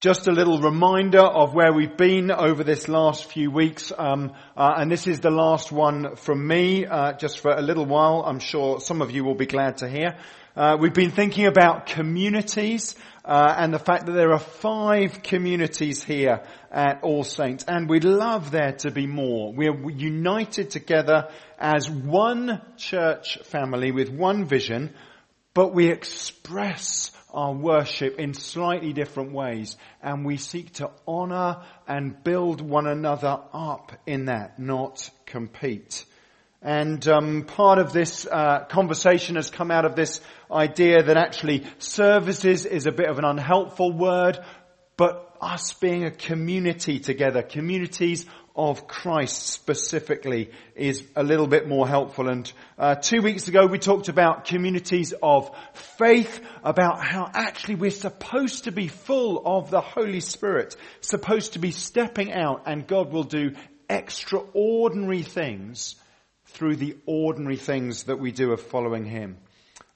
Just a little reminder of where we've been over this last few weeks, um, uh, and this is the last one from me, uh, just for a little while. I'm sure some of you will be glad to hear. Uh, we've been thinking about communities uh, and the fact that there are five communities here at All Saints, and we'd love there to be more. We're united together as one church family with one vision, but we express our worship in slightly different ways and we seek to honor and build one another up in that, not compete. And um, part of this uh, conversation has come out of this idea that actually services is a bit of an unhelpful word, but us being a community together, communities of Christ specifically is a little bit more helpful. And uh, two weeks ago we talked about communities of faith, about how actually we're supposed to be full of the Holy Spirit, supposed to be stepping out and God will do extraordinary things through the ordinary things that we do of following Him.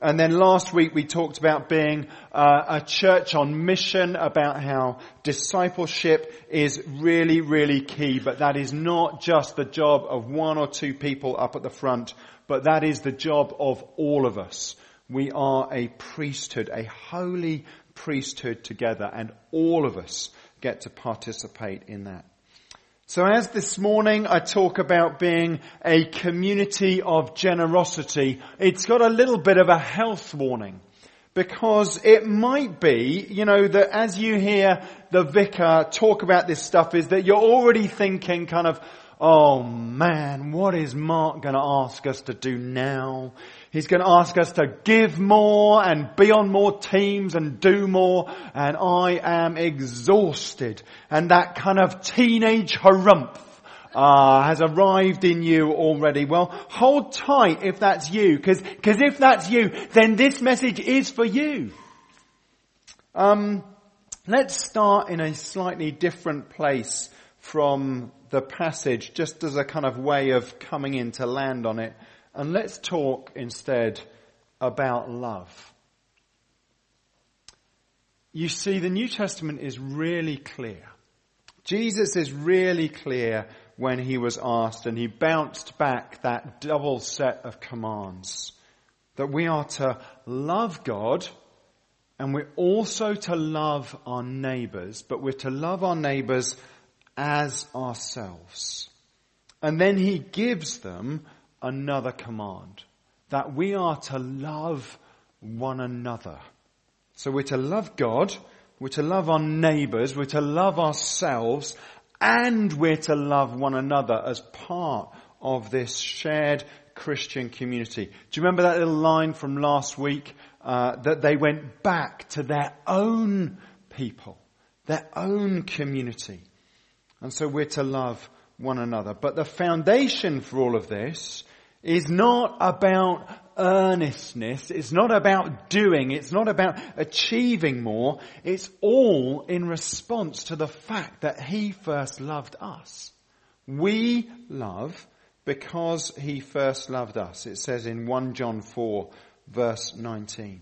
And then last week we talked about being uh, a church on mission, about how discipleship is really, really key, but that is not just the job of one or two people up at the front, but that is the job of all of us. We are a priesthood, a holy priesthood together, and all of us get to participate in that. So as this morning I talk about being a community of generosity, it's got a little bit of a health warning. Because it might be, you know, that as you hear the vicar talk about this stuff is that you're already thinking kind of, oh man, what is Mark going to ask us to do now? He's going to ask us to give more and be on more teams and do more. And I am exhausted. And that kind of teenage harumph uh, has arrived in you already. Well, hold tight if that's you, because if that's you, then this message is for you. Um, let's start in a slightly different place from the passage, just as a kind of way of coming in to land on it. And let's talk instead about love. You see, the New Testament is really clear. Jesus is really clear when he was asked and he bounced back that double set of commands that we are to love God and we're also to love our neighbors, but we're to love our neighbors as ourselves. And then he gives them another command that we are to love one another. So we're to love God, we're to love our neighbors, we're to love ourselves, and we're to love one another as part of this shared Christian community. Do you remember that little line from last week uh, that they went back to their own people, their own community? And so we're to love one another. But the foundation for all of this is not about earnestness. It's not about doing. It's not about achieving more. It's all in response to the fact that He first loved us. We love because He first loved us. It says in 1 John 4 verse 19.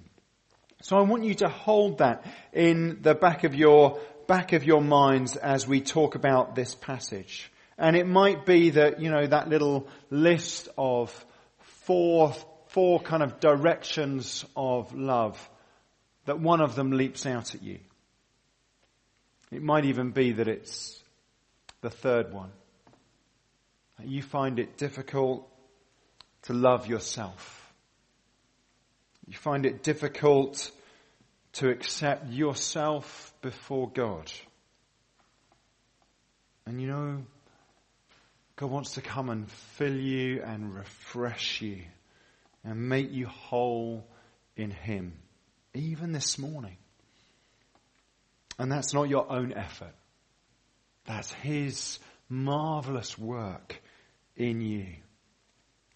So I want you to hold that in the back of your, back of your minds as we talk about this passage. And it might be that, you know, that little list of four, four kind of directions of love, that one of them leaps out at you. It might even be that it's the third one. You find it difficult to love yourself. You find it difficult to accept yourself before God. And you know, God wants to come and fill you and refresh you and make you whole in Him, even this morning. And that's not your own effort. That's His marvelous work in you.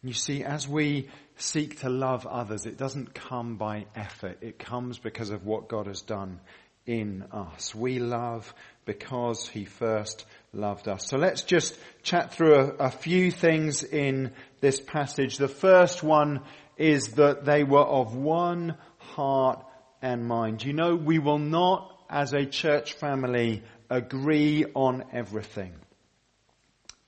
You see, as we seek to love others, it doesn't come by effort. It comes because of what God has done in us. We love because He first loved us. So let's just chat through a, a, few things in this passage. The first one is that they were of one heart and mind. You know, we will not as a church family agree on everything.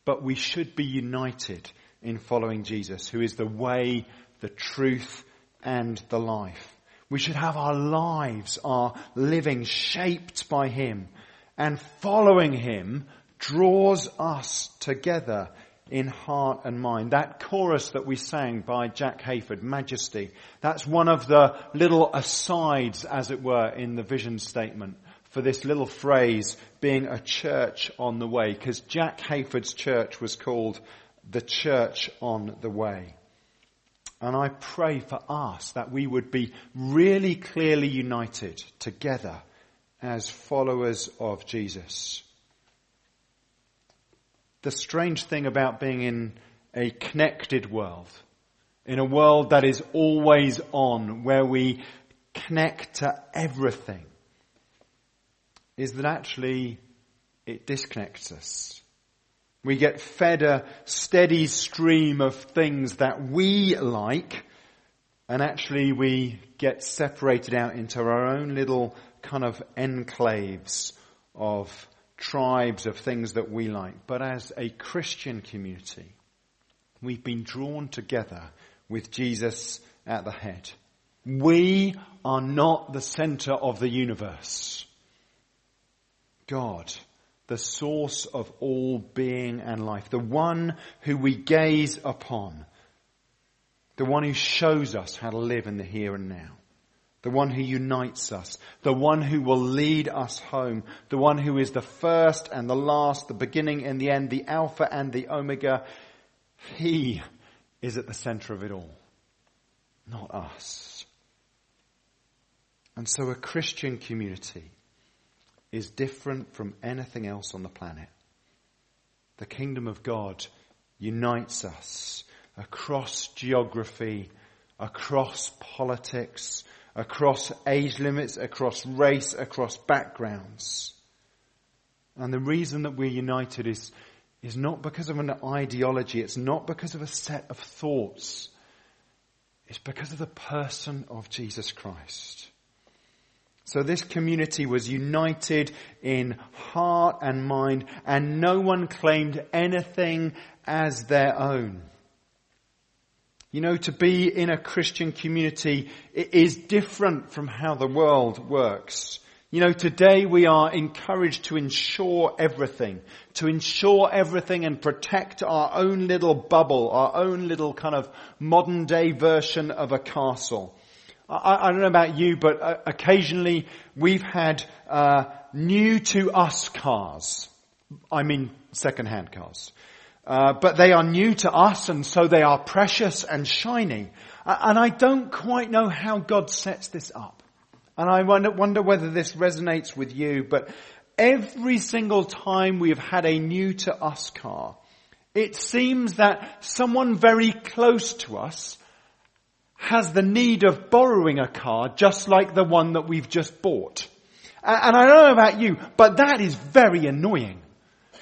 But we should be united in following Jesus, who is the way, the truth, and the life. We should have our lives, our living shaped by Him. And following Him draws us together in heart and mind. That chorus that we sang by Jack Hayford, Majesty, that's one of the little asides, as it were, in the vision statement for this little phrase being a church on the way, because Jack Hayford's church was called the church on the way. And I pray for us that we would be really clearly united together as followers of Jesus. The strange thing about being in a connected world, in a world that is always on, where we connect to everything, is that actually it disconnects us. We get fed a steady stream of things that we like, and actually we get separated out into our own little kind of enclaves of tribes of things that we like. But as a Christian community, we've been drawn together with Jesus at the head. We are not the center of the universe. God the source of all being and life, the one who we gaze upon, the one who shows us how to live in the here and now, the one who unites us, the one who will lead us home, the one who is the first and the last, the beginning and the end, the Alpha and the Omega. He is at the center of it all, not us. And so a Christian community is different from anything else on the planet. The kingdom of God unites us across geography, across politics, across age limits, across race, across backgrounds. And the reason that we're united is, is not because of an ideology, it's not because of a set of thoughts. It's because of the person of Jesus Christ. So this community was united in heart and mind and no one claimed anything as their own. You know, to be in a Christian community is different from how the world works. You know, today we are encouraged to insure everything, to insure everything and protect our own little bubble, our own little kind of modern day version of a castle. I, I don't know about you, but uh, occasionally we've had uh, new to us cars. I mean second-hand cars. Uh, but they are new to us and so they are precious and shiny. and I don't quite know how God sets this up. And I wonder, wonder whether this resonates with you, but every single time we have had a new to us car, it seems that someone very close to us has the need of borrowing a car just like the one that we've just bought. And I don't know about you, but that is very annoying.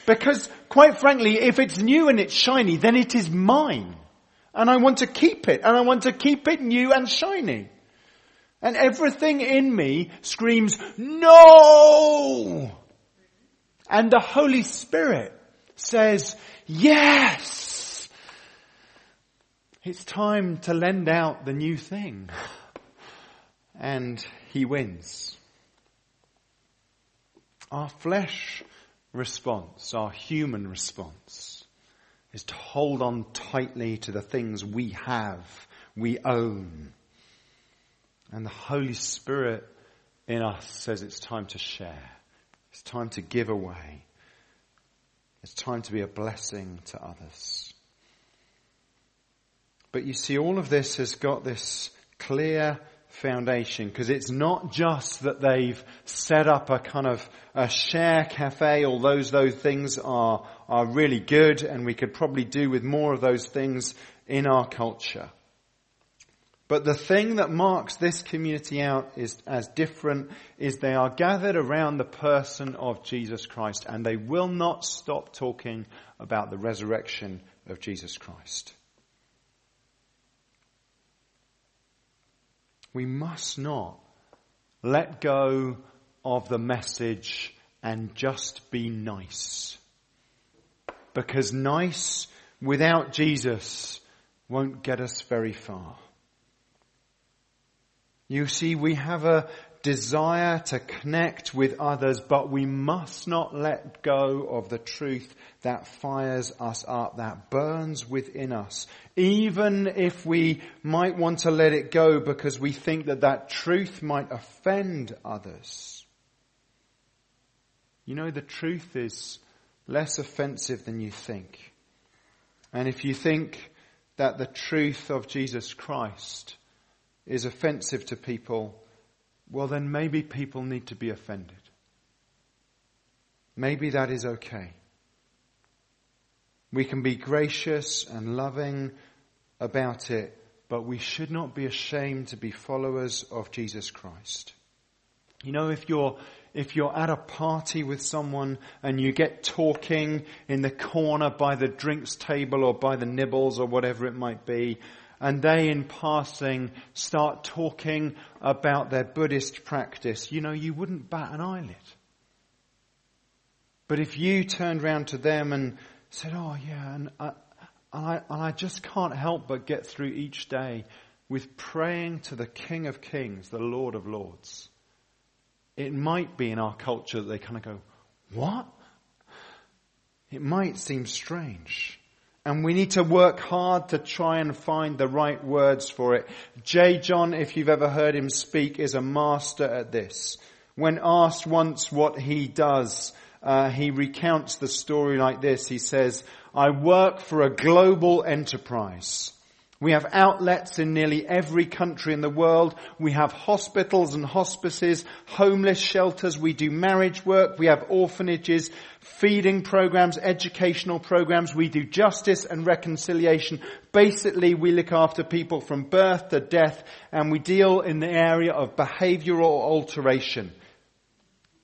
Because quite frankly, if it's new and it's shiny, then it is mine. And I want to keep it. And I want to keep it new and shiny. And everything in me screams, no! And the Holy Spirit says, yes! It's time to lend out the new thing. And he wins. Our flesh response, our human response, is to hold on tightly to the things we have, we own. And the Holy Spirit in us says it's time to share. It's time to give away. It's time to be a blessing to others. But you see, all of this has got this clear foundation because it's not just that they've set up a kind of a share cafe, although those things are, are really good and we could probably do with more of those things in our culture. But the thing that marks this community out is as different is they are gathered around the person of Jesus Christ and they will not stop talking about the resurrection of Jesus Christ. We must not let go of the message and just be nice. Because nice without Jesus won't get us very far. You see, we have a desire to connect with others, but we must not let go of the truth that fires us up, that burns within us. Even if we might want to let it go because we think that that truth might offend others. You know, the truth is less offensive than you think. And if you think that the truth of Jesus Christ is offensive to people, well then maybe people need to be offended. Maybe that is okay. We can be gracious and loving about it, but we should not be ashamed to be followers of Jesus Christ. You know, if you're, if you're at a party with someone and you get talking in the corner by the drinks table or by the nibbles or whatever it might be, and they in passing start talking about their Buddhist practice, you know, you wouldn't bat an eyelid. But if you turned round to them and said, oh yeah, and I, and I, and I just can't help but get through each day with praying to the King of Kings, the Lord of Lords. It might be in our culture that they kind of go, what? It might seem strange. And we need to work hard to try and find the right words for it. J. John, if you've ever heard him speak, is a master at this. When asked once what he does, uh, he recounts the story like this. He says, I work for a global enterprise. We have outlets in nearly every country in the world. We have hospitals and hospices, homeless shelters. We do marriage work. We have orphanages, feeding programs, educational programs. We do justice and reconciliation. Basically, we look after people from birth to death and we deal in the area of behavioral alteration.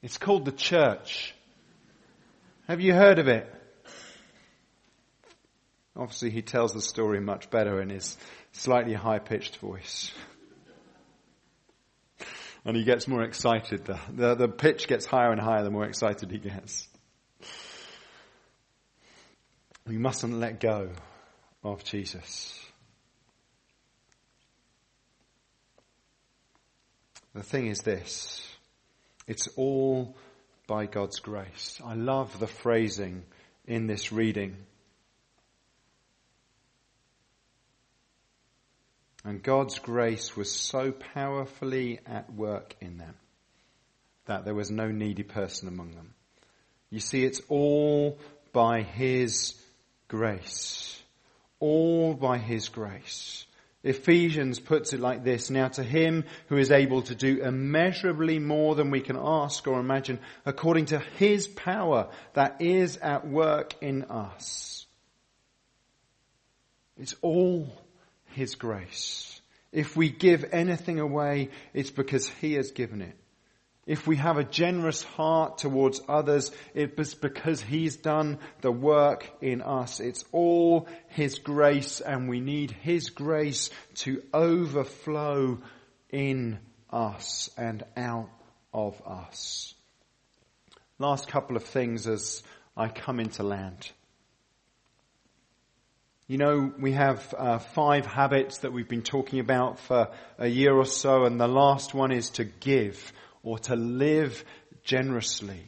It's called the church. Have you heard of it? Obviously, he tells the story much better in his slightly high pitched voice. and he gets more excited. The, the, the pitch gets higher and higher the more excited he gets. We mustn't let go of Jesus. The thing is this it's all by God's grace. I love the phrasing in this reading. And God's grace was so powerfully at work in them that there was no needy person among them. You see, it's all by His grace. All by His grace. Ephesians puts it like this, now to him who is able to do immeasurably more than we can ask or imagine, according to his power that is at work in us. It's all his grace. If we give anything away, it's because he has given it. If we have a generous heart towards others, it's because He's done the work in us. It's all His grace and we need His grace to overflow in us and out of us. Last couple of things as I come into land. You know, we have uh, five habits that we've been talking about for a year or so, and the last one is to give or to live generously.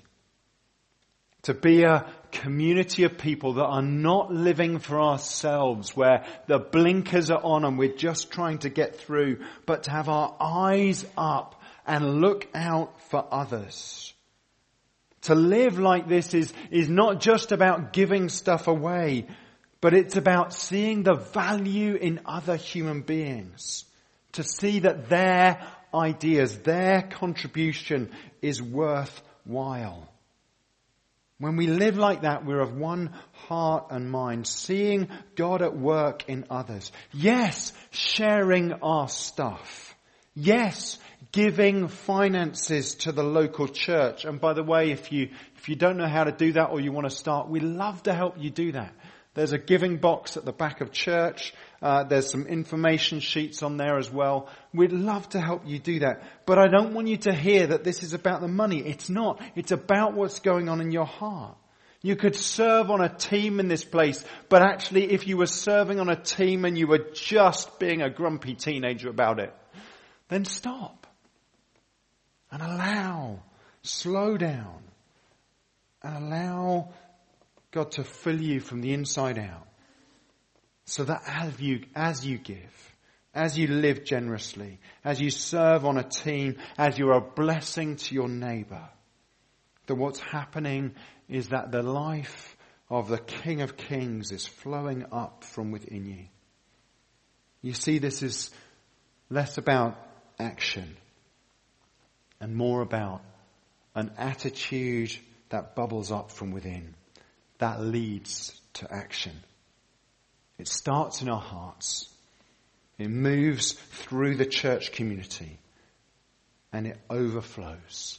To be a community of people that are not living for ourselves, where the blinkers are on and we're just trying to get through, but to have our eyes up and look out for others. To live like this is, is not just about giving stuff away, but it's about seeing the value in other human beings. To see that their ideas, their contribution is worthwhile. When we live like that, we're of one heart and mind, seeing God at work in others. Yes, sharing our stuff. Yes, giving finances to the local church. And by the way, if you, if you don't know how to do that or you want to start, we'd love to help you do that. There's a giving box at the back of church. Uh, there's some information sheets on there as well. We'd love to help you do that. But I don't want you to hear that this is about the money. It's not. It's about what's going on in your heart. You could serve on a team in this place, but actually if you were serving on a team and you were just being a grumpy teenager about it, then stop and allow, slow down and allow God to fill you from the inside out. So that as you, as you give, as you live generously, as you serve on a team, as you're a blessing to your neighbor, that what's happening is that the life of the King of Kings is flowing up from within you. You see, this is less about action and more about an attitude that bubbles up from within that leads to action. It starts in our hearts. It moves through the church community and it overflows